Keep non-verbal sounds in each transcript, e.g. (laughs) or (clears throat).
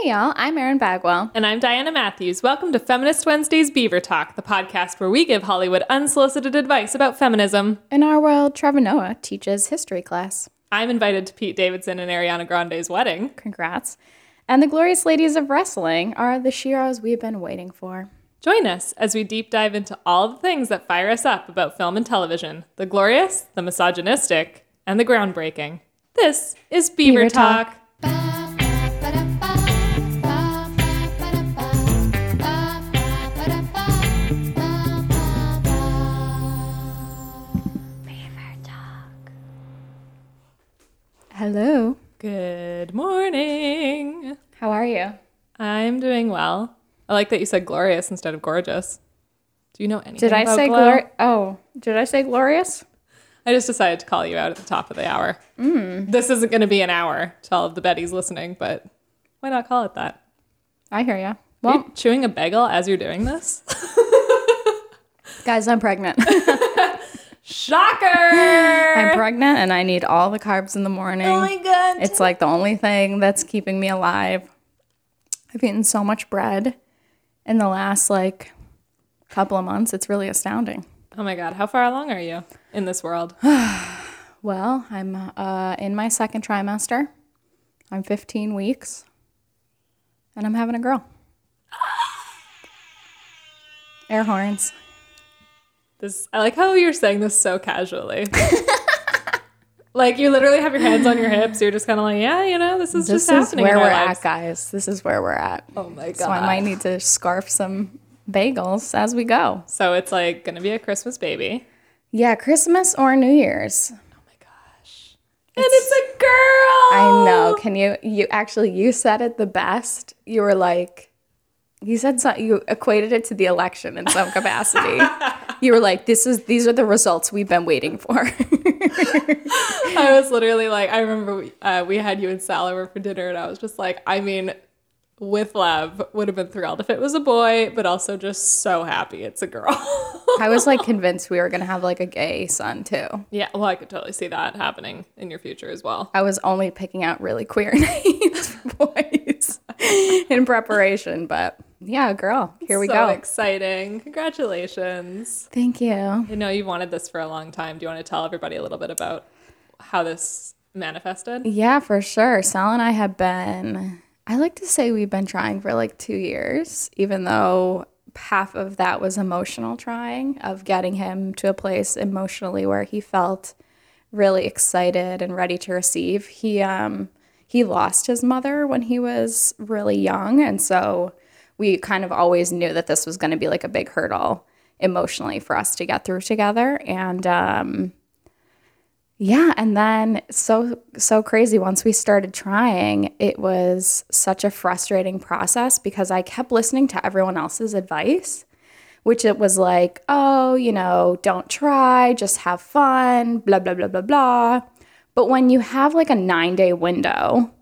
Hey y'all, I'm Erin Bagwell. And I'm Diana Matthews. Welcome to Feminist Wednesday's Beaver Talk, the podcast where we give Hollywood unsolicited advice about feminism. In our world, Trevor Noah teaches history class. I'm invited to Pete Davidson and Ariana Grande's wedding. Congrats. And the glorious ladies of wrestling are the sheroes we've been waiting for. Join us as we deep dive into all the things that fire us up about film and television the glorious, the misogynistic, and the groundbreaking. This is Beaver, Beaver Talk. Talk. Hello. Good morning. How are you? I'm doing well. I like that you said glorious instead of gorgeous. Do you know anything Did I about say glorious? Oh, did I say glorious? I just decided to call you out at the top of the hour. Mm. This isn't going to be an hour to all of the Bettys listening, but why not call it that? I hear you. Well, you chewing a bagel as you're doing this? (laughs) guys, I'm pregnant. (laughs) Shocker! I'm pregnant and I need all the carbs in the morning. oh my god. It's like the only thing that's keeping me alive. I've eaten so much bread in the last like couple of months. It's really astounding. oh my god, how far along are you in this world? (sighs) Well, I'm uh, in my second trimester. I'm 15 weeks, and I'm having a girl. (gasps) Air horns. This I like how you're saying this so casually. (laughs) like you literally have your hands on your hips. You're just kind of like, yeah, you know, this is This just is happening. where we're lives. at, guys. This is where we're at. Oh my god. So I might need to scarf some bagels as we go. So it's like gonna be a Christmas baby. Yeah, Christmas or New Year's. Oh my gosh. And it's a girl. I know. Can you? You actually, you said it the best. You were like, you said something. You equated it to the election in some capacity. (laughs) you were like, "This is these are the results we've been waiting for." (laughs) I was literally like, I remember we, uh, we had you and Sal over for dinner, and I was just like, I mean, with love, would have been thrilled if it was a boy, but also just so happy it's a girl. I was like (laughs) convinced we were gonna have like a gay son too. yeah, well, I could totally see that happening in your future as well. I was only picking out really queer (laughs) names for boys in preparation, but yeah, girl. Here we so go. exciting! Congratulations! Thank you. I know you've wanted this for a long time. Do you want to tell everybody a little bit about how this manifested? Yeah, for sure. Sal and I have been, I like to say we've been trying for like two years, even though half of that was emotional trying of getting him to a place emotionally where he felt really excited and ready to receive. He, um, he lost his mother when he was really young. And so we kind of always knew that this was going to be like a big hurdle emotionally for us to get through together. And, um, yeah, and then so so crazy once we started trying, it was such a frustrating process because I kept listening to everyone else's advice, which it was like, "Oh, you know, don't try, just have fun, blah blah blah blah blah." But when you have like a 9-day window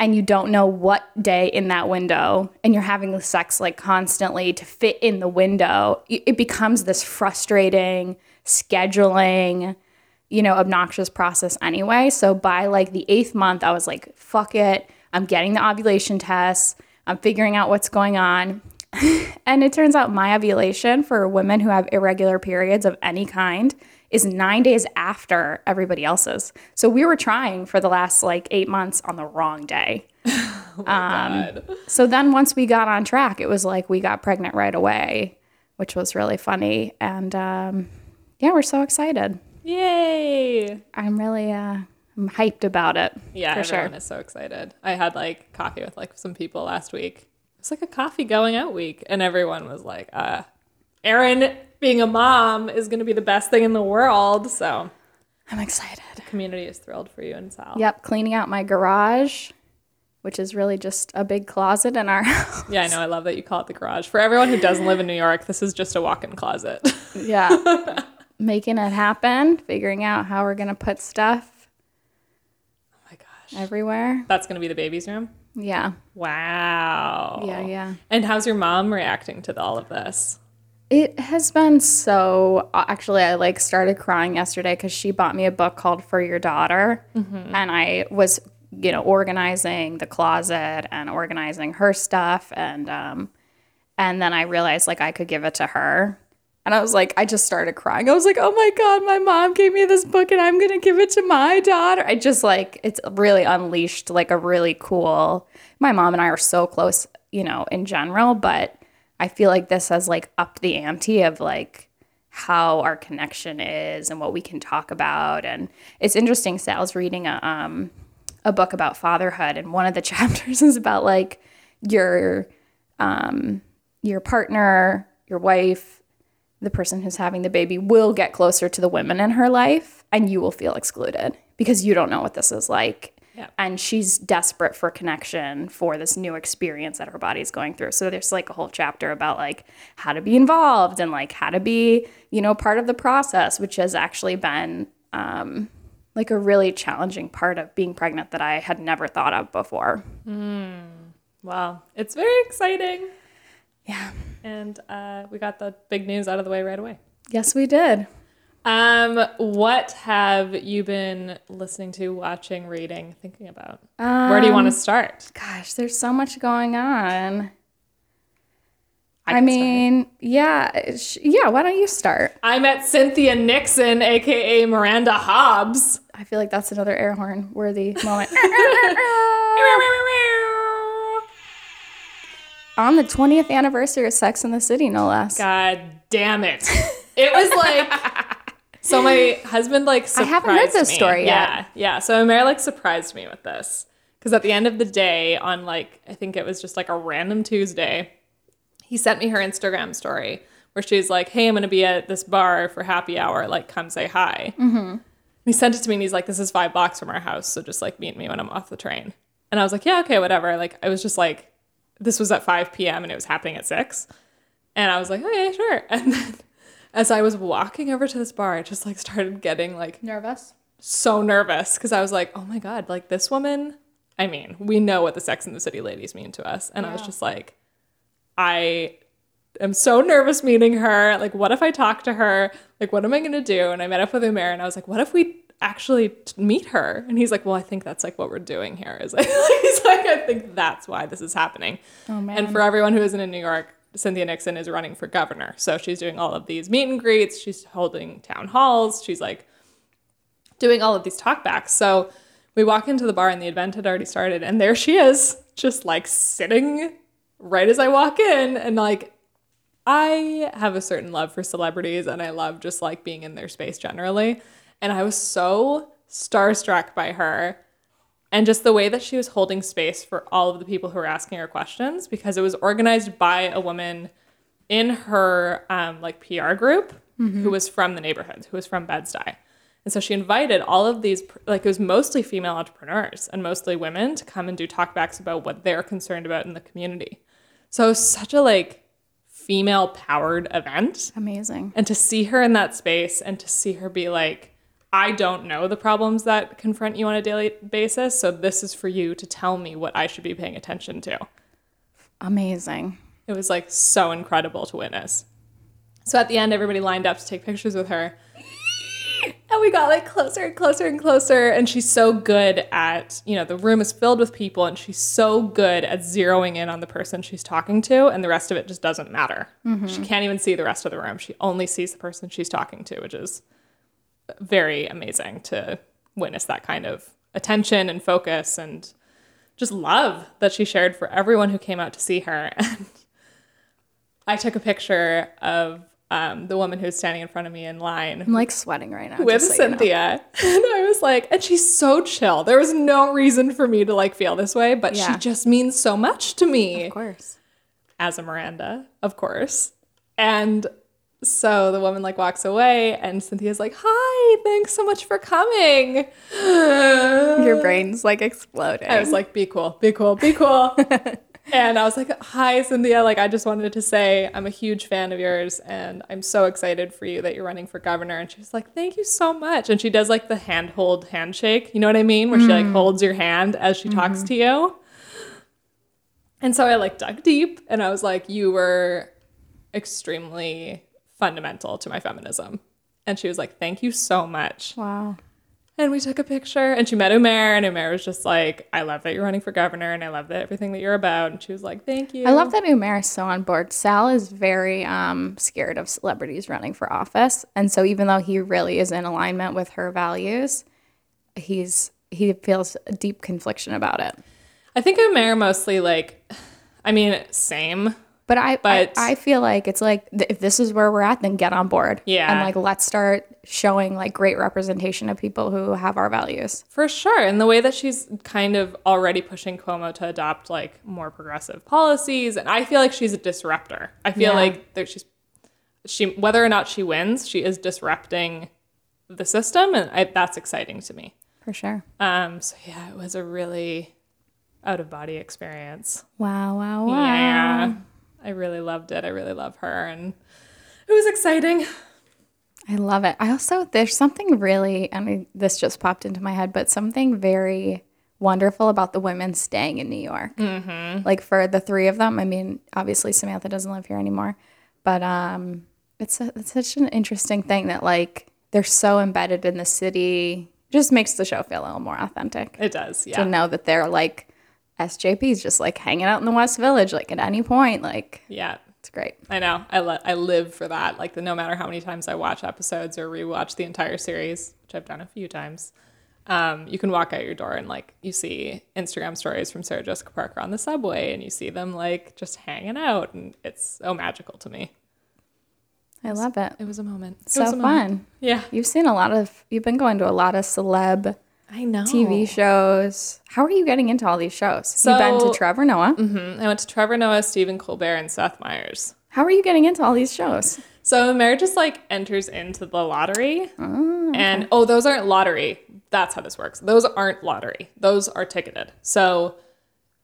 and you don't know what day in that window and you're having the sex like constantly to fit in the window, it becomes this frustrating scheduling you know, obnoxious process anyway. So by like the eighth month, I was like, fuck it. I'm getting the ovulation tests. I'm figuring out what's going on. (laughs) and it turns out my ovulation for women who have irregular periods of any kind is nine days after everybody else's. So we were trying for the last like eight months on the wrong day. (laughs) oh God. So then once we got on track, it was like we got pregnant right away, which was really funny. And um, yeah, we're so excited. Yay! I'm really uh I'm hyped about it. Yeah, for everyone sure. is so excited. I had like coffee with like some people last week. It's like a coffee going out week, and everyone was like, "Uh, Erin being a mom is going to be the best thing in the world." So, I'm excited. The community is thrilled for you and Sal. Yep, cleaning out my garage, which is really just a big closet in our (laughs) house. Yeah, I know. I love that you call it the garage. For everyone who doesn't live in New York, this is just a walk-in closet. (laughs) yeah. Making it happen, figuring out how we're gonna put stuff oh my gosh, everywhere. that's going to be the baby's room. Yeah. Wow. Yeah, yeah. And how's your mom reacting to all of this? It has been so. Actually, I like started crying yesterday because she bought me a book called For Your Daughter, and I was you know, organizing the closet and organizing her stuff. And, um, and then I realized like I could give it to her. And I was like, I just started crying. I was like, oh my God, my mom gave me this book and I'm going to give it to my daughter. I just like, it's really unleashed like a really cool, my mom and I are so close, you know, in general, but I feel like this has like upped the ante of like how our connection is and what we can talk about. And it's interesting. Sal's reading a, um, a book about fatherhood, and one of the (laughs) chapters is about like your, um, your partner, your wife, the person who's having the baby will get closer to the women in her life and you will feel excluded because you don't know what this is like. Yeah. And she's desperate for connection for this new experience that her body's going through. So there's like a whole chapter about like how to be involved and like how to be, you know, part of the process, which has actually been um, like a really challenging part of being pregnant that I had never thought of before. Wow. It's very exciting. Yeah. And uh, we got the big news out of the way right away. Yes, we did. Um, what have you been listening to, watching, reading, thinking about? Um, Where do you want to start? Gosh, there's so much going on. I, start. mean, yeah, sh- yeah. Why don't you start? I met Cynthia Nixon, aka Miranda Hobbs. I feel like that's another air horn worthy (laughs) moment. (laughs) On the 20th anniversary of Sex in the City, no less. God damn it! It was like (laughs) so. My husband like surprised haven't heard this me. story yet. Yeah, yeah. So Umair like surprised me with this because at the end of the day, on like I think it was just like a random Tuesday, he sent me her Instagram story where she's like, "Hey, I'm gonna be at this bar for happy hour. Like, come say hi." Mm-hmm. He sent it to me and he's like, "This is five blocks from our house, so just like meet me when I'm off the train." And I was like, "Yeah, okay, whatever." Like, I was just like, this was at 5 p.m. and it was happening at six, and I was like, "Okay, sure." (laughs) And then as I was walking over to this bar, I just like started getting like Nervous? so nervous because I was like, oh my God, like this woman, I mean, we know what the Sex and the City ladies mean to us. And I was just like, I am so nervous meeting her. Like, what if I talk to her? Like, what am I going to do? And I met up with Umair and I was like, what if we actually meet her? And he's like, well, I think that's like what we're doing here. Is (laughs) like, he's like, I think that's why this is happening. Oh, man. And for everyone who isn't in New York, Cynthia Nixon is running for governor. So she's doing all of these meet and greets. She's holding town halls. She's like doing all of these talkbacks. So we walk into the bar and the event had already started, and there she is, just like sitting right as I walk in. And like, I have a certain love for celebrities and I love just like being in their space generally. And I was so starstruck by her and just the way that she was holding space for all of the people who were asking her questions because it was organized by a woman in her um, like PR group who was from the neighborhood, who was from Bed-Stuy. And so she invited all of these, like it was mostly female entrepreneurs and mostly women to come and do talkbacks about what they're concerned about in the community. So it was such a like female powered event. Amazing. And to see her in that space and to see her be like, I don't know the problems that confront you on a daily basis. So this is for you to tell me what I should be paying attention to. Amazing. It was like so incredible to witness. So at the end, everybody lined up to take pictures with her. (laughs) And we got like closer and closer and closer. And she's so good at, you know, the room is filled with people and she's so good at zeroing in on the person she's talking to. And the rest of it just doesn't matter. Mm-hmm. She can't even see the rest of the room. She only sees the person she's talking to, which is very amazing to witness that kind of attention and focus and just love that she shared for everyone who came out to see her. (laughs) And I took a picture of um, the woman who's standing in front of me in line I'm like sweating right now. with just so you know. Cynthia. (laughs) And I was like, and she's so chill. There was no reason for me to like feel this way, but Yeah. she just means so much to me Of course. as a Miranda, of course. And so the woman like walks away and Cynthia's like, "Hi, thanks so much for coming." (gasps) Your brain's like exploding. I was like, "Be cool, be cool, be cool." (laughs) and I was like, "Hi, Cynthia. Like, I just wanted to say I'm a huge fan of yours, and I'm so excited for you that you're running for governor." And she was like, "Thank you so much." And she does like the handhold handshake. You know what I mean? Where she like mm. holds your hand as she talks mm-hmm. to you. And so I like dug deep, and I was like, "You were extremely fundamental to my feminism." And she was like, "Thank you so much." wow. And we took a picture and she met Umair and Umair was just like, I love that you're running for governor and I love that everything that you're about. And she was like, Thank you. I love that Umair is so on board. Sal is very um, scared of celebrities running for office, and so even though he really is in alignment with her values, he's he feels a deep confliction about it. I think Umair mostly like (sighs) I mean, same. But I, But- I, I feel like it's like th- if this is where we're at, then get on board. Yeah. and like let's start showing like great representation of people who have our values. For sure. And the way that she's kind of already pushing Cuomo to adopt like more progressive policies. And I feel like she's a disruptor. I feel Yeah. like that she's she whether or not she wins, she is disrupting the system and I, that's exciting to me. For sure. Um so yeah, it was a really out of body experience. Wow, wow, wow. Yeah. I really loved it. I really love her and it was exciting. I love it. I also there's something really I mean this just popped into my head, but something very wonderful about the women staying in New York. Mm-hmm. Like for the three of them, I mean, obviously Samantha doesn't live here anymore, but um, it's a, it's such an interesting thing that like they're so embedded in the city. Just makes the show feel a little more authentic It does. Yeah. To know that they're like SJPs, just like hanging out in the West Village, like at any point. Like Yeah. it's great. I know. I li- I live for that. Like the no matter how many times I watch episodes or rewatch the entire series, which I've done a few times, um, you can walk out your door and like you see Instagram stories from Sarah Jessica Parker on the subway, and you see them like just hanging out, and it's so magical to me. I love it. It was a moment. It So a moment. fun. Yeah, You've seen a lot of. You've been going to a lot of celeb I know. TV shows. How are you getting into all these shows? You've been to Trevor Noah. Mhm. I went to Trevor Noah, Stephen Colbert, and Seth Meyers. How are you getting into all these shows? So Umair just like enters into the lottery. And oh, those aren't lottery. That's how this works. Those aren't lottery. Those are ticketed. So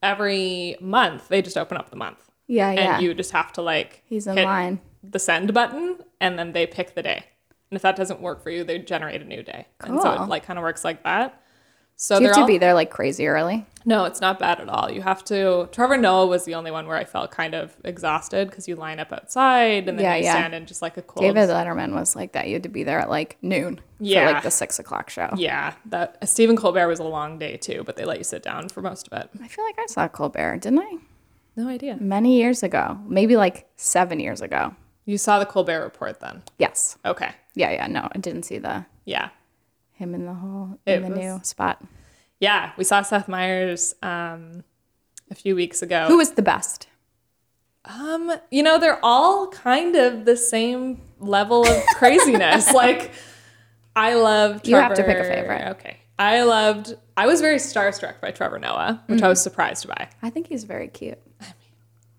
every month they just open up the month. Yeah, yeah. And you just have to like He's in hit line. the send button and then they pick the day. And if that doesn't work for you, they generate a new day. And so it like kind of works like that. So you have to all, be there like crazy early? no, it's not bad at all. You have to. Trevor Noah was the only one where I felt kind of exhausted because you line up outside and then Yeah, you yeah. stand in just like a cold. David Letterman was like that. You had to be there at like noon for like the six o'clock show. Yeah, that Stephen Colbert was a long day too, but they let you sit down for most of it. I feel like I saw Colbert, didn't I? No idea. Many years ago, maybe like seven years ago. You saw the Colbert Report then? Yes. Okay. Yeah, yeah. No, I didn't see the Yeah. him in the whole It in the was- new spot. Yeah, we saw Seth Meyers um, a few weeks ago. Who was the best? Um, you know, they're all kind of the same level of (laughs) craziness. like, I love. Trevor. You have to pick a favorite. Okay, I loved. I was very starstruck by Trevor Noah, which Mm. I was surprised by. I think he's very cute.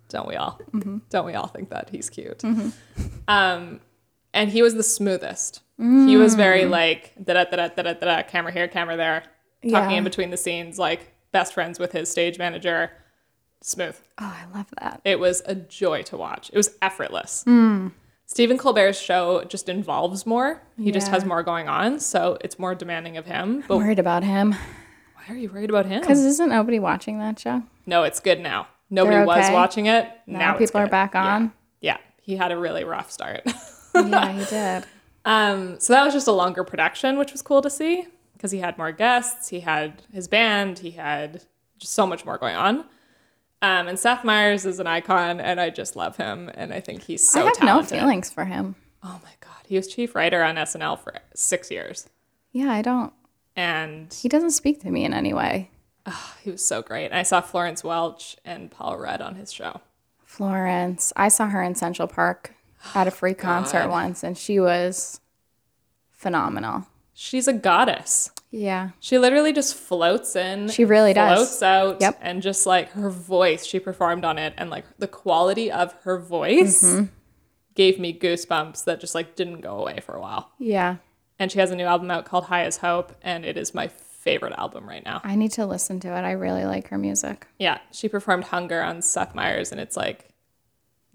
Don't we all? Mm-hmm. Don't we all think that he's cute? Um, and he was the smoothest. He was very Mm. like da da da da da da camera here, camera there, talking Yeah. in between the scenes, like best friends with his stage manager. Smooth. Oh, I love that. It was a joy to watch. It was effortless. Hmm. Stephen Colbert's show just involves more. He just has more going on, so it's more demanding of him. But Worried about him why are you worried about him? because isn't nobody watching that show? No, it's good now. Nobody They're was watching it. Now, Now, people are back Yeah. on. Yeah, he had a really rough start. (laughs) yeah, he (laughs) did. um, so that was just a longer production, which was cool to see because he had more guests, he had his band, he had just so much more going on. Um, and Seth Meyers is an icon, and I just love him, and I think he's so I have talented. no feelings for him. Oh my god, he was chief writer on SNL for six years, Yeah, I don't. and He doesn't speak to me in any way. Oh, he was so great. I saw Florence Welch and Paul Rudd on his show. Florence, I saw her in Central Park at a free concert once, and she was phenomenal. She's a goddess. Yeah, She literally just floats in. She really does. Floats out. Yep. And just like her voice, she performed on it, and like the quality of her voice Mm-hmm. gave me goosebumps that just like didn't go away for a while. yeah. And she has a new album out called High as Hope, and it is my favorite album right now. I need to listen to it. I really like her music. Yeah, she performed Hunger on Seth Meyers, and it's like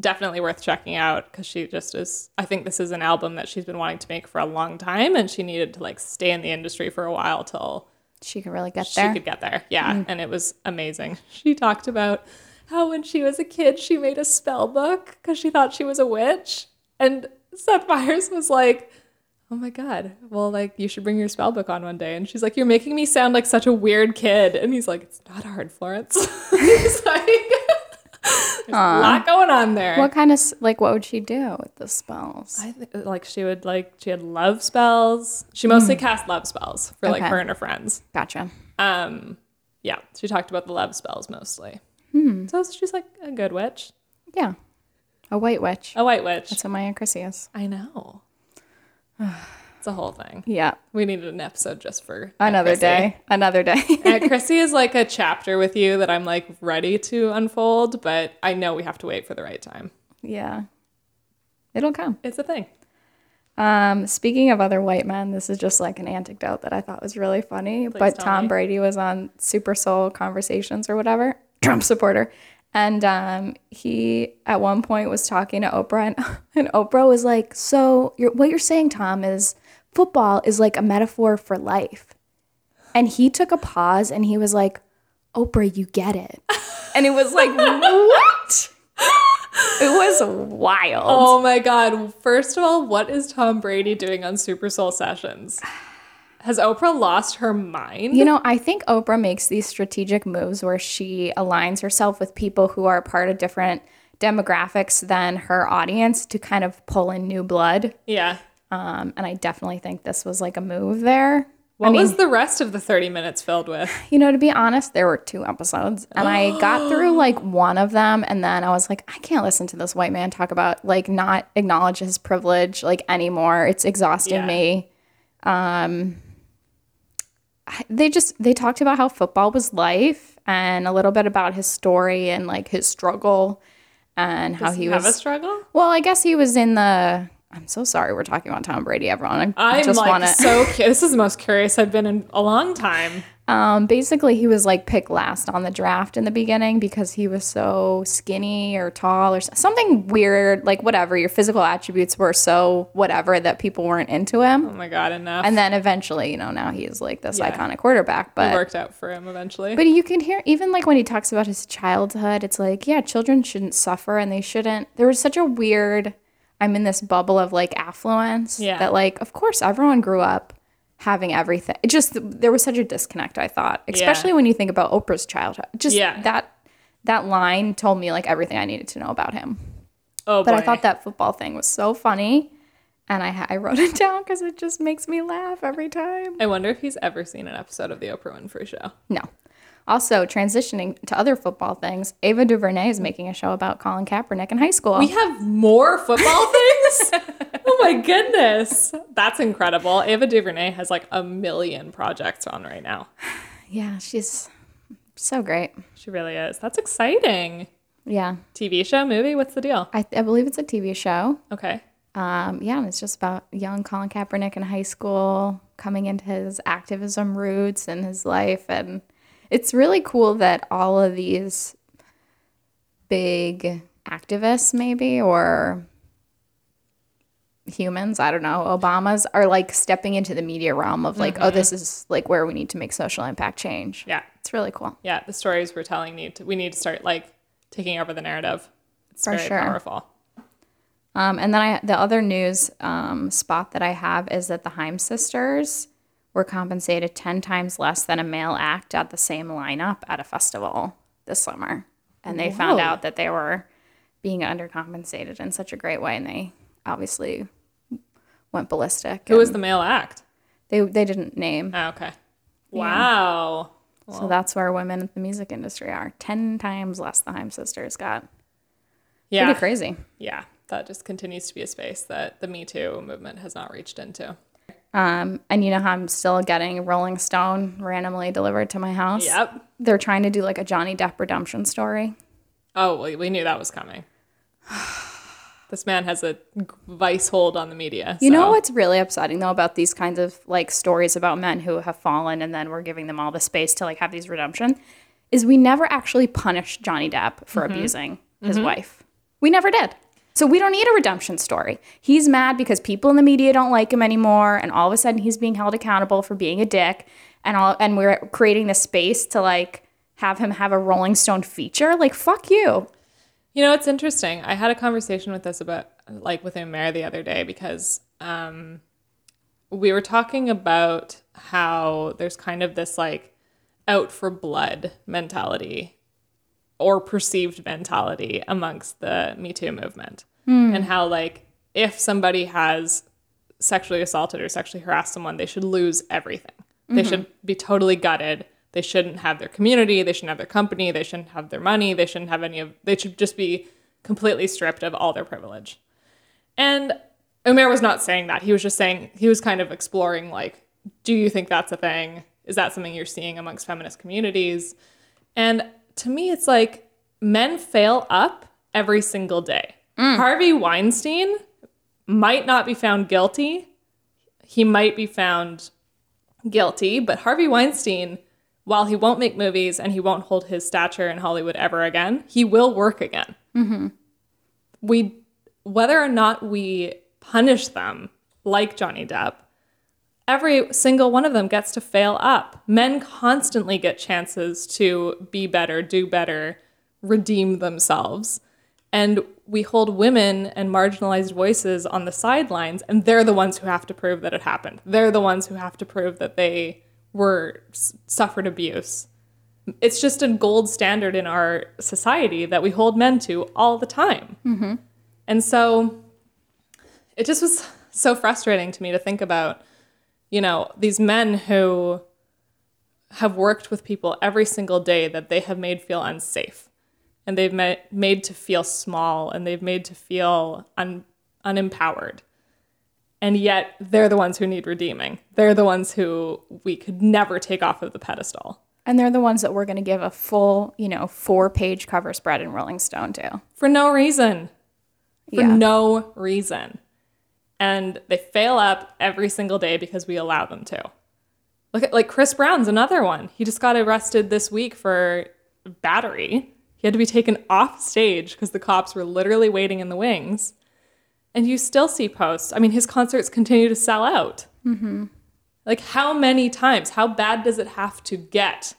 definitely worth checking out because she just is. I think this is an album that she's been wanting to make for a long time, and she needed to like stay in the industry for a while till She could really get there. she could get there. Yeah, mm. and it was amazing. She talked about how when she was a kid, she made a spell book because she thought she was a witch, and Seth Meyers was like. oh my god well like you should bring your spell book on one day and she's like you're making me sound like such a weird kid and he's like it's not hard florence (laughs) he's like a lot going on there What kind of like what would she do with the spells? I think like she would like she had love spells she mostly cast love spells for like her and her friends Gotcha. um yeah she talked about the love spells mostly Hmm. so she's like a good witch Yeah. A white witch. a white witch That's what my Aunt Chrissy is. i know (sighs) (sighs) it's a whole thing Yeah. we needed an episode just for Another day. Another day. (laughs) Uh, (laughs) Chrissy is like a chapter with you that I'm like ready to unfold, but I know we have to wait for the right time. yeah. It'll come. It's a thing. Um, speaking of other white men, this is just like an anecdote that I thought was really funny. but Tom me. Brady was on Super Soul Conversations or whatever, (clears throat) Trump supporter. And um, he at one point was talking to Oprah, and, (laughs) and Oprah was like, "So you're, what you're saying, Tom, is football is like a metaphor for life." And he took a pause and he was like, "Oprah, you get it." (laughs) And it was like, "What?" It was wild. Oh my God. First of all, what is Tom Brady doing on Super Soul Sessions? Has Oprah lost her mind? You know, I think Oprah makes these strategic moves where she aligns herself with people who are part of different demographics than her audience to kind of pull in new blood. yeah. Um, and I definitely think this was like a move there. What was the rest of the 30 minutes filled with? You know, to be honest, there were two episodes, and I got through like (gasps) one of them, and then I was like, I can't listen to this white man talk about like not acknowledge his privilege like anymore. It's exhausting Yeah. me. Um, they just they talked about how football was life and a little bit about his story and like his struggle and how he Have a struggle? well, I guess he was in the. I'm so sorry we're talking about Tom Brady, everyone. I I'm just like want to. so (laughs) cu- This is the most curious I've been in a long time. Um, basically, he was like picked last on the draft in the beginning because he was so skinny or tall or something weird, like whatever. Your physical attributes were so whatever that people weren't into him. Oh my God, enough. And then eventually, you know, now he's like this Yeah. iconic quarterback. it But worked out for him eventually. but you can hear even like when he talks about his childhood, it's like, yeah, children shouldn't suffer and they shouldn't. There was such a weird. I'm in this bubble of like affluence Yeah. that like, of course, everyone grew up having everything. It just there was such a disconnect. I thought, especially when you think about Oprah's childhood. Just Yeah. that that line told me like everything I needed to know about him. oh, But I thought that football thing was so funny, and I I wrote (laughs) it down because it just makes me laugh every time. I wonder if he's ever seen an episode of The Oprah Winfrey Show. No. Also, transitioning to other football things, Ava DuVernay is making a show about Colin Kaepernick in high school. We have more football (laughs) things? oh my goodness. That's incredible. Ava DuVernay has like a million projects on right now. yeah, she's so great. She really is. That's exciting. Yeah, TV show, movie? What's the deal? I, I believe it's a TV show. Okay. Um, yeah, it's just about young Colin Kaepernick in high school coming into his activism roots and his life. And it's really cool that all of these big activists, maybe, or humans, I don't know, Obamas, are like stepping into the media realm of like, oh, this is like where we need to make social impact change. Yeah. It's really cool. Yeah. The stories we're telling need to, we need to start like taking over the narrative. It's For very sure. powerful. Um, and then I, the other news um, spot that I have is that the Haim sisters were compensated 10 times less than a male act at the same lineup at a festival this summer. And they found out that they were being undercompensated in such a great way. And they obviously went ballistic. Who was the male act? they, they didn't name. Oh, okay. Wow. So that's where women in the music industry are. 10 times less the Haim sisters got. Yeah. Pretty crazy. Yeah. That just continues to be a space that the Me Too movement has not reached into. Um, and you know how I'm still getting Rolling Stone randomly delivered to my house? Yep. They're trying to do like a Johnny Depp redemption story. Oh, we, we knew that was coming. this man has a vice hold on the media. You know what's really upsetting though about these kinds of like stories about men who have fallen and then we're giving them all the space to like have these redemption is we never actually punished Johnny Depp for Mm-hmm. abusing his wife. We never did. So we don't need a redemption story. He's mad because people in the media don't like him anymore and all of a sudden he's being held accountable for being a dick and all and we're creating the space to like have him have a Rolling Stone feature. Like fuck you. You know, it's interesting. I had a conversation with this about like with Umair the other day because um we were talking about how there's kind of this like out for blood mentality or perceived mentality amongst the Me Too movement. Hmm. And how, like, if somebody has sexually assaulted or sexually harassed someone, they should lose everything. They mm-hmm. should be totally gutted. They shouldn't have their community. They shouldn't have their company. They shouldn't have their money. They shouldn't have any of, they should just be completely stripped of all their privilege. And Umair was not saying that. He was just saying, he was kind of exploring, like, do you think that's a thing? Is that something you're seeing amongst feminist communities? And to me, it's like men fail up every single day. Mm. Harvey Weinstein might not be found guilty. He might be found guilty, but Harvey Weinstein, while he won't make movies and he won't hold his stature in Hollywood ever again, he will work again. Mm-hmm. We, whether or not we punish them like Johnny Depp, every single one of them gets to fail up. Men constantly get chances to be better, do better, redeem themselves. And we hold women and marginalized voices on the sidelines, and they're the ones who have to prove that it happened. They're the ones who have to prove that they were suffered abuse. It's just a gold standard in our society that we hold men to all the time. Mm-hmm. And so it just was so frustrating to me to think about, you know, these men who have worked with people every single day that they have made feel unsafe and they've ma- made to feel small and they've made to feel un- unempowered. And yet they're the ones who need redeeming. They're the ones who we could never take off of the pedestal And they're the ones that we're going to give a full, you know, four page cover spread in Rolling Stone to. for no reason. For Yeah. no reason. And they fail up every single day because we allow them to. Look at like Chris Brown's another one. He just got arrested this week for battery. He had to be taken off stage because the cops were literally waiting in the wings. And you still see posts. I mean, his concerts continue to sell out. Mm-hmm. Like, how many times? How bad does it have to get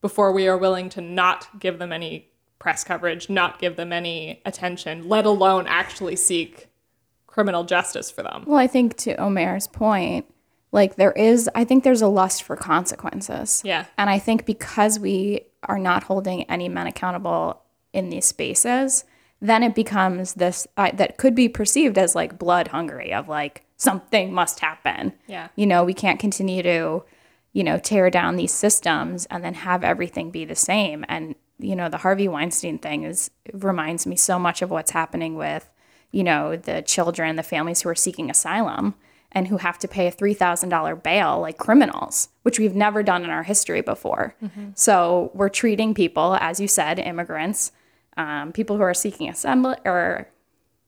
before we are willing to not give them any press coverage, not give them any attention, let alone actually seek criminal justice for them? Well, I think to Umair's point, like there is, I think there's a lust for consequences. Yeah. And I think because we are not holding any men accountable in these spaces, then it becomes this uh, that could be perceived as like blood hungry of like something must happen. Yeah. You know, we can't continue to, you know, tear down these systems and then have everything be the same. And, you know, the Harvey Weinstein thing is reminds me so much of what's happening with, you know, the children, the families who are seeking asylum and who have to pay a $3,000 bail like criminals, which we've never done in our history before. So we're treating people, as you said, immigrants, um, people who are seeking assemble or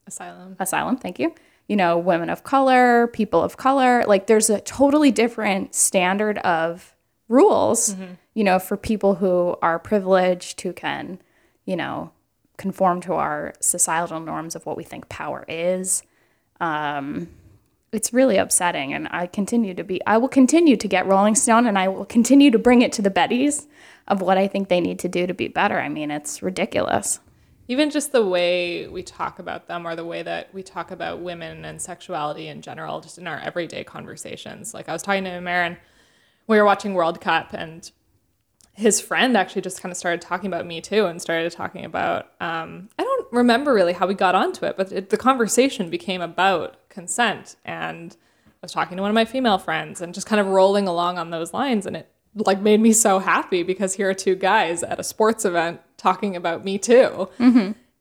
Asylum. asylum, thank you. You know, women of color, people of color. Like there's a totally different standard of rules, you know, for people who are privileged, who can, you know, conform to our societal norms of what we think power is. Um, it's really upsetting. And I continue to be, I will continue to get Rolling Stone and I will continue to bring it to the Bettys of what I think they need to do to be better. I mean, it's ridiculous. Even just the way we talk about them or the way that we talk about women and sexuality in general, just in our everyday conversations. Like I was talking to Aaron, we were watching World Cup and his friend actually just kind of started talking about me too and started talking about um, i don't remember really how we got onto it but it, the conversation became about consent and i was talking to one of my female friends and just kind of rolling along on those lines and it like made me so happy because here are two guys at a sports event talking about me too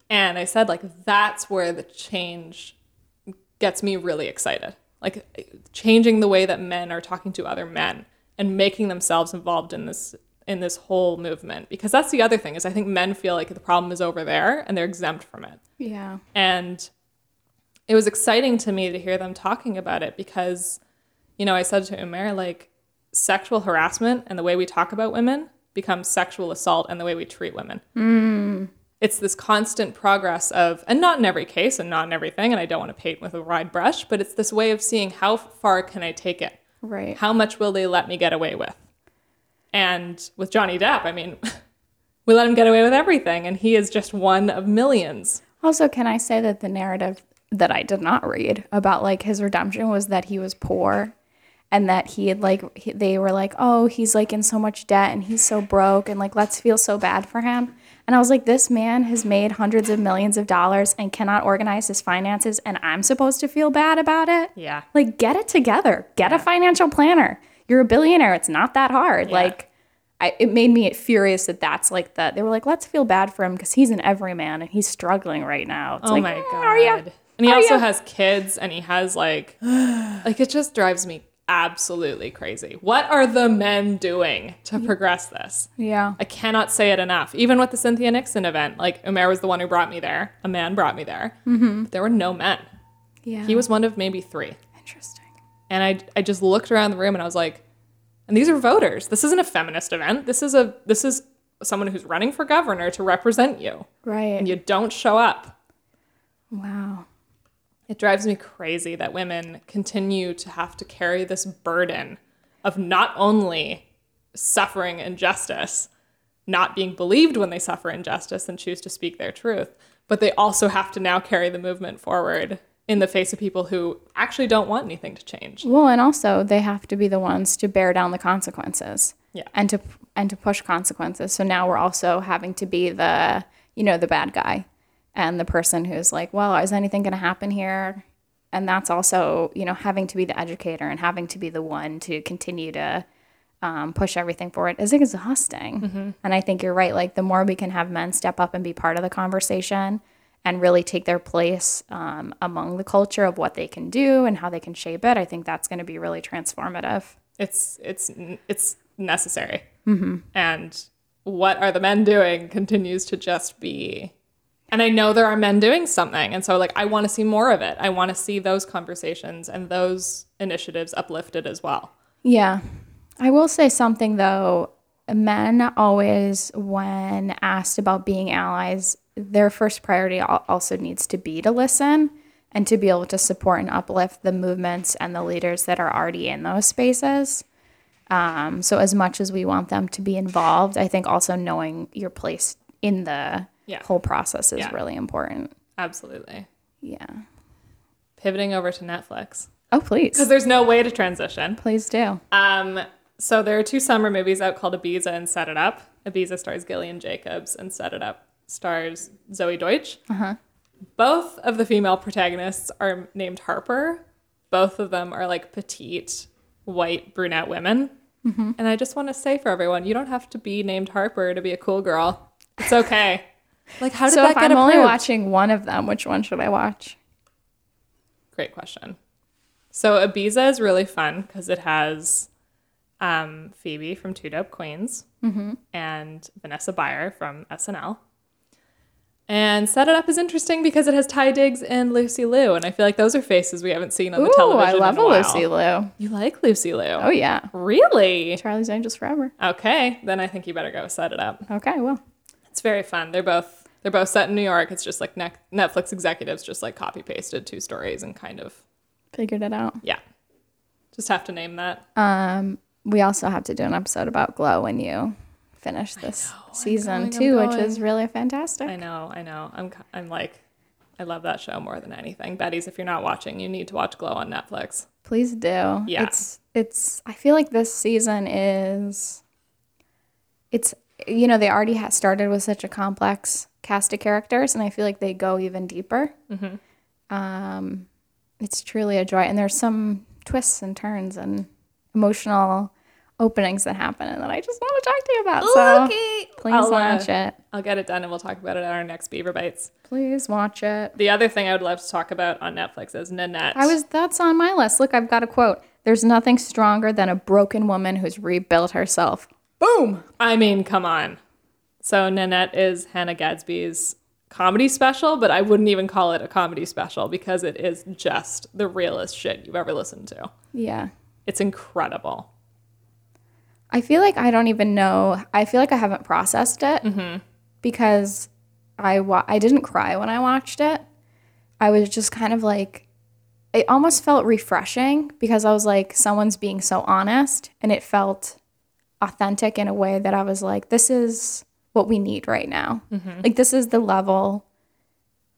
and i said like that's where the change gets me really excited. Like changing the way that men are talking to other men and making themselves involved in this in this whole movement because that's the other thing is I think men feel like the problem is over there and they're exempt from it. Yeah. And it was exciting to me to hear them talking about it because you know, I said to Umair like sexual harassment and the way we talk about women becomes sexual assault and the way we treat women mm. it's this constant progress of and not in every case and not in everything and i don't want to paint with a wide brush but it's this way of seeing how far can i take it Right. how much will they let me get away with and with johnny depp i mean (laughs) we let him get away with everything and he is just one of millions Also, can I say that the narrative that I did not read about like his redemption was that he was poor and that he had like he, they were like, "Oh, he's like in so much debt and he's so broke and like let's feel so bad for him." And I was like, "This man has made hundreds of millions of dollars and cannot organize his finances and I'm supposed to feel bad about it?" Yeah. Like get it together. Get a financial planner. You're a billionaire. It's not that hard. Like I, it made me furious that that's like the they were like let's feel bad for him because he's an everyman and he's struggling right now. It's Oh like, my "Mm, god. Are ya? And he Are also ya?" has kids and he has like (sighs) like it just drives me absolutely crazy. What are the men doing to progress this? Yeah. I cannot say it enough. Even with the Cynthia Nixon event, like Umair was the one who brought me there. A man brought me there. Mm-hmm. There were no men. Yeah. He was one of maybe three. interesting. And I, I just looked around the room and I was like, and these are voters. This isn't a feminist event. This is a this is someone who's running for governor to represent you. Right. And you don't show up. wow. It drives me crazy that women continue to have to carry this burden of not only suffering injustice, not being believed when they suffer injustice and choose to speak their truth, but they also have to now carry the movement forward in the face of people who actually don't want anything to change. Well, and also they have to be the ones to bear down the consequences. Yeah. And to and to push consequences. So now we're also having to be the, you know, the bad guy and the person who's like, well, is anything going to happen here? And that's also, you know, having to be the educator and having to be the one to continue to um, push everything forward is exhausting. And I think you're right. Like the more we can have men step up and be part of the conversation and really take their place um, among the culture of what they can do and how they can shape it, I think that's going to be really transformative. It's it's it's necessary. And what are the men doing continues to just be and I know there are men doing something. And so like I want to see more of it. I want to see those conversations and those initiatives uplifted as well. Yeah. I will say something though. Men always, when asked about being allies, their first priority also needs to be to listen and to be able to support and uplift the movements and the leaders that are already in those spaces. Um, so, as much as we want them to be involved, I think also knowing your place in the Yeah. whole process is Yeah. really important. Absolutely. Yeah. Pivoting over to Netflix. Oh, please. Because there's no way to transition. Please do. Um, so there are two summer movies out called Ibiza and Set It Up. Ibiza stars Gillian Jacobs and Set It Up stars Zoey Deutch. Uh-huh. Both of the female protagonists are named Harper. Both of them are like petite, white, brunette women. Mm-hmm. And I just want to say for everyone, you don't have to be named Harper to be a cool girl. It's okay. (laughs) like, how did So, that if get I'm only watching one of them, which one should I watch? Great question. So Ibiza is really fun because it has um, Phoebe from Two Dope Queens and Vanessa Bayer from SNL. And Set It Up is interesting because it has Taye Diggs and Lucy Liu, and I feel like those are faces we haven't seen on the Ooh, television. I love a. Lucy Liu. You like Lucy Liu? Oh yeah, really? Charlie's Angels Forever. Okay, then I think you better go Set It Up. Okay, well, It's very fun. They're both they're both set in New York. It's just like Nec- Netflix executives just like copy pasted two stories and kind of figured it out. yeah, just have to name that. Um, we also have to do an episode about Glow when you finish this season going, too, which is really fantastic. I know, I know. I'm I'm like I love that show more than anything. Betty's if you're not watching, you need to watch Glow on Netflix. Please do. Yeah. It's it's. I feel like this season is. It's you know they already had started with such a complex cast of characters, and I feel like they go even deeper. Um, it's truly a joy, and there's some twists and turns and emotional openings that happen, and that I just want to talk to you about. So please I'll, uh, watch it. I'll get it done and we'll talk about it at our next Beaver Bites. Please watch it. The other thing I would love to talk about on Netflix is Nanette. I was that's on my list. Look, I've got a quote. There's nothing stronger than a broken woman who's rebuilt herself. Boom. I mean, come on. So Nanette is Hannah Gadsby's comedy special, but I wouldn't even call it a comedy special because it is just the realest shit you've ever listened to. Yeah. It's incredible. I feel like I don't even know. I feel like I haven't processed it because I wa- I didn't cry when I watched it. I was just kind of like it almost felt refreshing because I was like someone's being so honest and it felt authentic in a way that I was like this is what we need right now. Like this is the level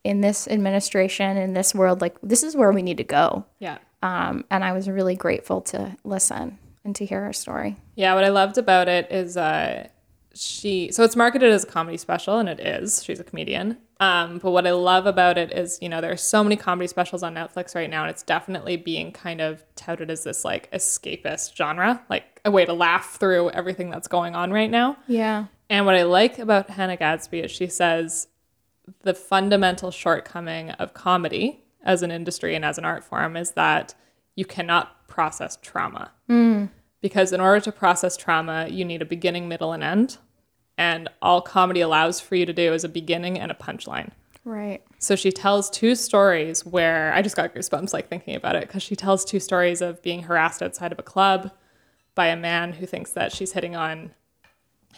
in this administration in this world like this is where we need to go. Yeah. Um, and I was really grateful to listen and to hear her story. Yeah, what I loved about it is uh, she. So it's marketed as a comedy special, and it is. She's a comedian. Um, but what I love about it is, you know, there are so many comedy specials on Netflix right now, and it's definitely being kind of touted as this like escapist genre, like a way to laugh through everything that's going on right now. Yeah. And what I like about Hannah Gadsby is she says the fundamental shortcoming of comedy as an industry and as an art form is that you cannot process trauma. Because in order to process trauma, you need a beginning, middle, and end. And all comedy allows for you to do is a beginning and a punchline. Right. So she tells two stories where I just got goosebumps like thinking about it because she tells two stories of being harassed outside of a club by a man who thinks that she's hitting on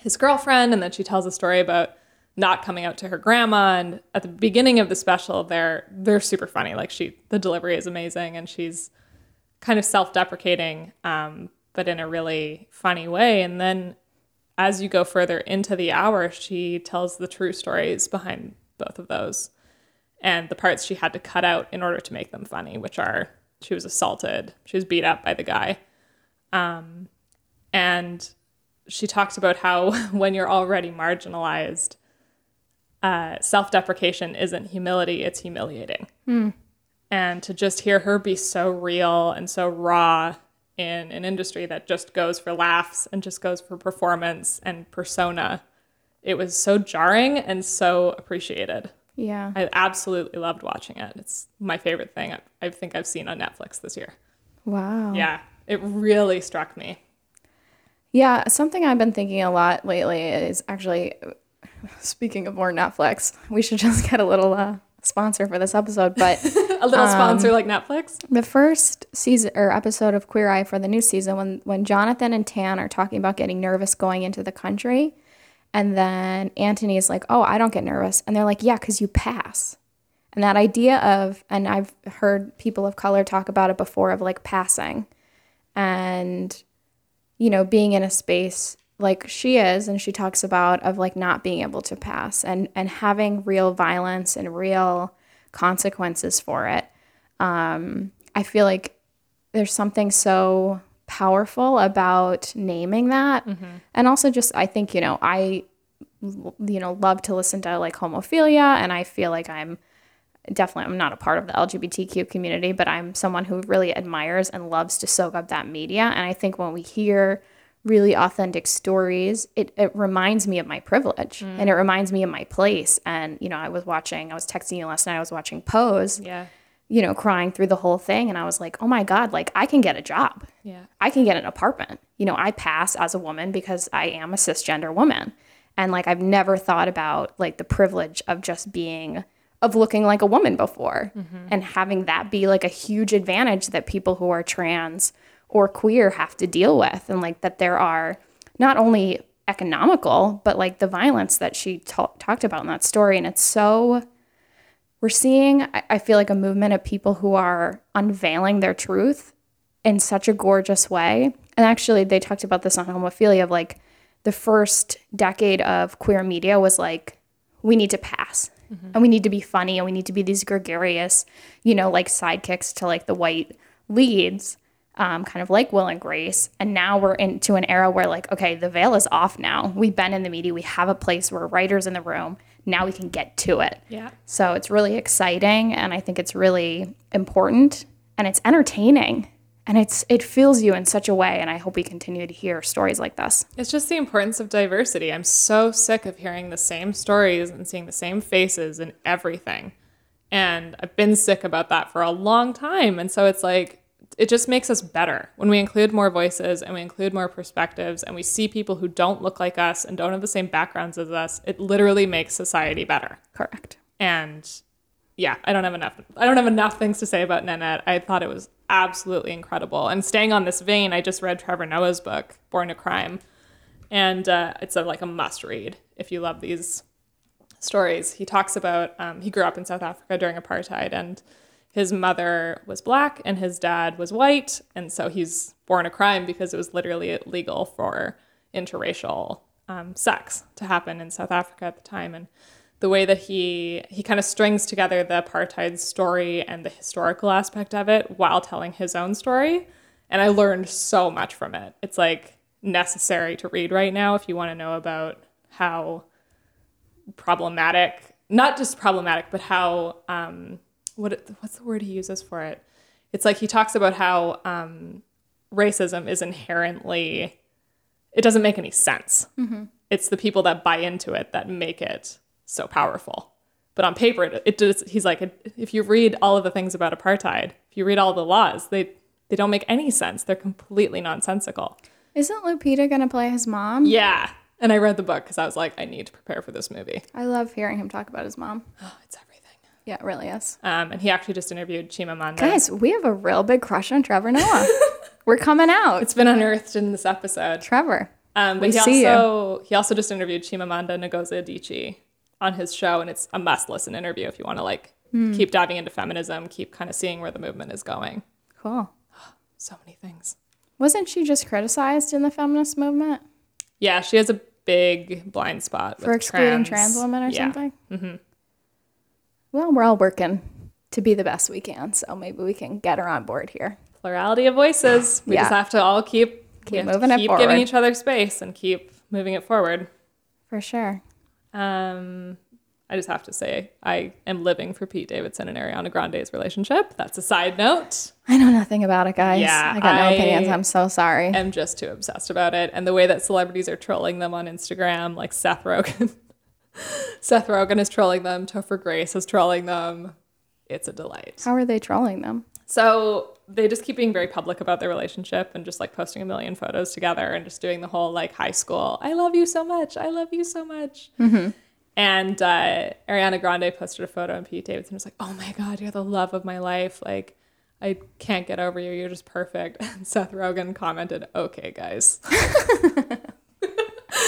his girlfriend, and then she tells a story about not coming out to her grandma. And at the beginning of the special, they're they're super funny. Like she, the delivery is amazing, and she's kind of self-deprecating, um, but in a really funny way. And then as you go further into the hour, she tells the true stories behind both of those and the parts she had to cut out in order to make them funny, which are she was assaulted, she was beat up by the guy. Um, and she talks about how (laughs) when you're already marginalized, uh, self deprecation isn't humility, it's humiliating. And to just hear her be so real and so raw in an industry that just goes for laughs and just goes for performance and persona, it was so jarring and so appreciated. Yeah. I absolutely loved watching it. It's my favorite thing I, I think I've seen on Netflix this year. Wow. Yeah, it really struck me. Yeah, something I've been thinking a lot lately is actually (laughs) speaking of more Netflix, we should just get a little uh, sponsor for this episode. But (laughs) A little um, sponsor like Netflix. the first season or episode of Queer Eye for the new season, when when Jonathan and Tan are talking about getting nervous going into the country, and then Antoni is like, "Oh, I don't get nervous," and they're like, "Yeah, because you pass." And that idea of, and I've heard people of color talk about it before, of like passing, and you know, being in a space like she is and she talks about of like not being able to pass and and having real violence and real consequences for it. Um, I feel like there's something so powerful about naming that. And also just I think, you know, I you know, love to listen to like homophilia and I feel like I'm definitely I'm not a part of the LGBTQ community, but I'm someone who really admires and loves to soak up that media. And I think when we hear really authentic stories, it, it reminds me of my privilege and it mm. reminds me of my place. And, you know, I was watching, I was texting you last night, I was watching Pose, Yeah. you know, crying through the whole thing. And I was like, oh my God, like I can get a job. Yeah. I can get an apartment. You know, I pass as a woman because I am a cisgender woman. And like I've never thought about like the privilege of just being of looking like a woman before mm-hmm. and having that be like a huge advantage that people who are trans or queer have to deal with and like that there are not only economical but like the violence that she ta- talked about in that story. And it's so we're seeing I- i feel like a movement of people who are unveiling their truth in such a gorgeous way. And actually they talked about this on homophilia of like the first decade of queer media was like we need to pass. Mm-hmm. And we need to be funny and we need to be these gregarious you know like sidekicks to like the white leads um, kind of like will and grace and now we're into an era where like okay the veil is off now we've been in the media we have a place where writers in the room now we can get to it Yeah. so it's really exciting and I think it's really important and it's entertaining and it's it fills you in such a way and I hope we continue to hear stories like this. It's just the importance of diversity. I'm so sick of hearing the same stories and seeing the same faces and everything. And I've been sick about that for a long time. And so it's like, it just makes us better when we include more voices and we include more perspectives and we see people who don't look like us and don't have the same backgrounds as us. It literally makes society better. Correct. And yeah, I don't have enough. I don't have enough things to say about Nanette. I thought it was absolutely incredible. And staying on this vein, I just read Trevor Noah's book, Born a Crime, and uh, it's a, like a must read if you love these stories. He talks about um, he grew up in South Africa during apartheid, and his mother was black and his dad was white, and so he's born a crime because it was literally illegal for interracial um, sex to happen in South Africa at the time, and the way that he he kind of strings together the apartheid story and the historical aspect of it while telling his own story. And I learned so much from it. It's like necessary to read right now if you want to know about how problematic, not just problematic, but how um, what what's the word he uses for it? It's like he talks about how um, racism is inherently it doesn't make any sense. It's the people that buy into it that make it so powerful. But on paper, it, it does. He's like, if you read all of the things about apartheid, if you read all the laws, they they don't make any sense. They're completely nonsensical. Isn't Lupita going to play his mom? Yeah. And I read the book because I was like, I need to prepare for this movie. I love hearing him talk about his mom. Oh, (gasps) it's everything. Yeah, it really is. Um, and he actually just interviewed Chimamanda. Guys, we have a real big crush on Trevor Noah. (laughs) We're coming out. It's been unearthed in this episode. Trevor. Um, but We he see also he also just interviewed Chimamanda Ngozi Adichie on his show, and it's a must listen interview if you want to like Hmm. keep diving into feminism, keep kind of seeing where the movement is going. Cool. (gasps) So many things. Wasn't she just criticized in the feminist movement Yeah, she has a big blind spot for with excluding trans, women or yeah. something? Mm-hmm. Well, we're all working to be the best we can, so maybe we can get her on board here. Plurality of voices. We just have to all keep Keep moving it keep forward. giving each other space and keep moving it forward. For sure. Um, I just have to say, I am living for Pete Davidson and Ariana Grande's relationship. That's a side note. I know nothing about it, guys. Yeah, I got no I- opinions. I'm so sorry. I'm just too obsessed about it. And the way that celebrities are trolling them on Instagram, like Seth Rogen. (laughs) (laughs) Seth Rogen is trolling them. Topher Grace is trolling them. It's a delight. How are they trolling them? So they just keep being very public about their relationship and just like posting a million photos together and just doing the whole like high school, I love you so much. I love you so much. And uh, Ariana Grande posted a photo and Pete Davidson was like, oh my God, you're the love of my life. Like, I can't get over you. You're just perfect. (laughs) And Seth Rogen commented, okay, guys. (laughs)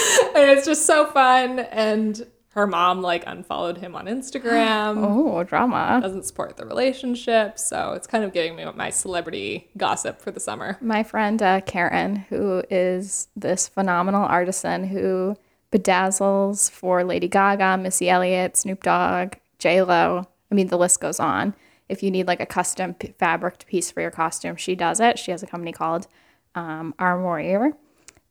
(laughs) and it's just so fun. And her mom like unfollowed him on Instagram (gasps) Oh, drama. doesn't support the relationship. So it's kind of giving me my celebrity gossip for the summer. My friend uh, Karen, who is this phenomenal artisan who bedazzles for Lady Gaga, Missy Elliott, Snoop Dogg, J Lo. I mean, the list goes on. If you need like a custom p- fabric piece for your costume, she does it. She has a company called um, Armorier,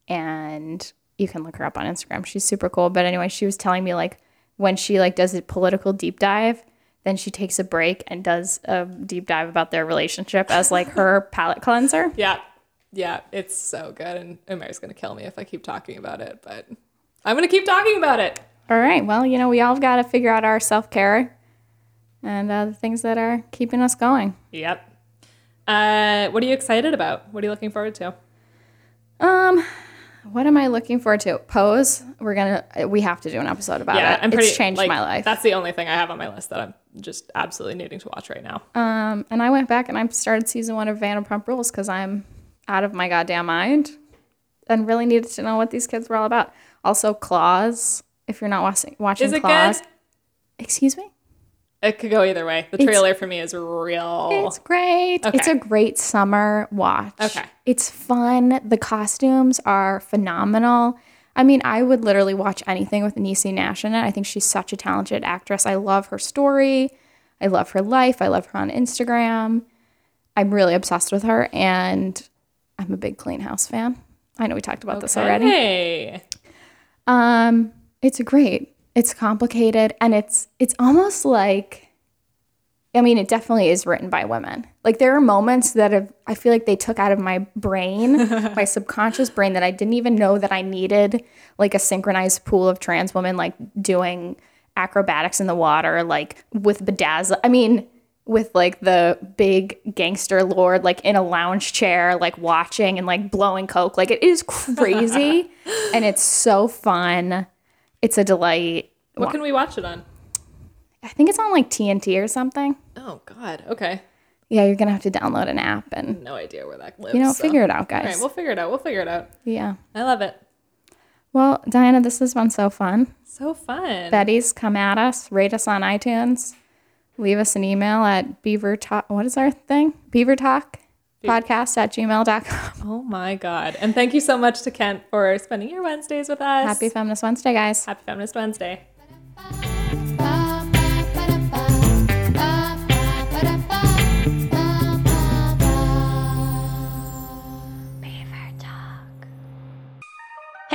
and you can look her up on Instagram. She's super cool. But anyway, she was telling me like when she like does a political deep dive, then she takes a break and does a deep dive about their relationship as like her (laughs) palate cleanser. Yeah. Yeah. It's so good. And Umair's going to kill me if I keep talking about it, but I'm going to keep talking about it. All right. Well, you know, we all got to figure out our self care and uh, the things that are keeping us going. Yep. Uh, what are you excited about? What are you looking forward to? Um, what am I looking forward to? Pose. We're gonna. We have to do an episode about Yeah, it. I'm pretty. it's changed like, my life. That's the only thing I have on my list that I'm just absolutely needing to watch right now. Um, and I went back and I started season one of Vanderpump Rules because I'm out of my goddamn mind and really needed to know what these kids were all about. Also, Claws. If you're not watching, watching Is Claws, good? excuse me. It could go either way. The trailer for me is real. It's great. It's a great summer watch. Okay. It's fun. The costumes are phenomenal. I mean, I would literally watch anything with Niecy Nash in it. I think she's such a talented actress. I love her story. I love her life. I love her on Instagram. I'm really obsessed with her, and I'm a big Clean House fan. I know we talked about this already. Hey. Um, it's great. It's complicated and it's it's almost like I mean, it definitely is written by women. Like there are moments that have I feel like they took out of my brain, (laughs) my subconscious brain that I didn't even know that I needed like a synchronized pool of trans women like doing acrobatics in the water like with bedazzle. I mean, with like the big gangster lord like in a lounge chair like watching and like blowing coke. Like it is crazy (laughs) and it's so fun. It's a delight. What can we watch it on? I think it's on like TNT or something. Oh God. Okay. Yeah, you're gonna have to download an app and No idea where that lives. you know so. figure it out, guys. right, we'll figure it out. We'll figure it out. yeah. I love it. Well, Diana, this has been so fun. So fun. Betty's come at us, rate us on iTunes, leave us an email at beaver talk. What is our thing? Beaver talk podcast at gmail.com. (laughs) oh my God. And thank you so much to Kent for spending your Wednesdays with us. Happy Feminist Wednesday, guys. Happy Feminist Wednesday.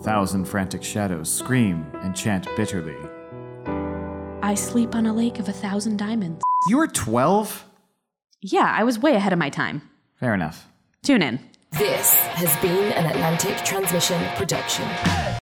A thousand frantic shadows scream and chant bitterly. I sleep on a lake of a thousand diamonds. You were 12? Yeah, I was way ahead of my time. Fair enough. Tune in. This has been an Atlantic Transmission production.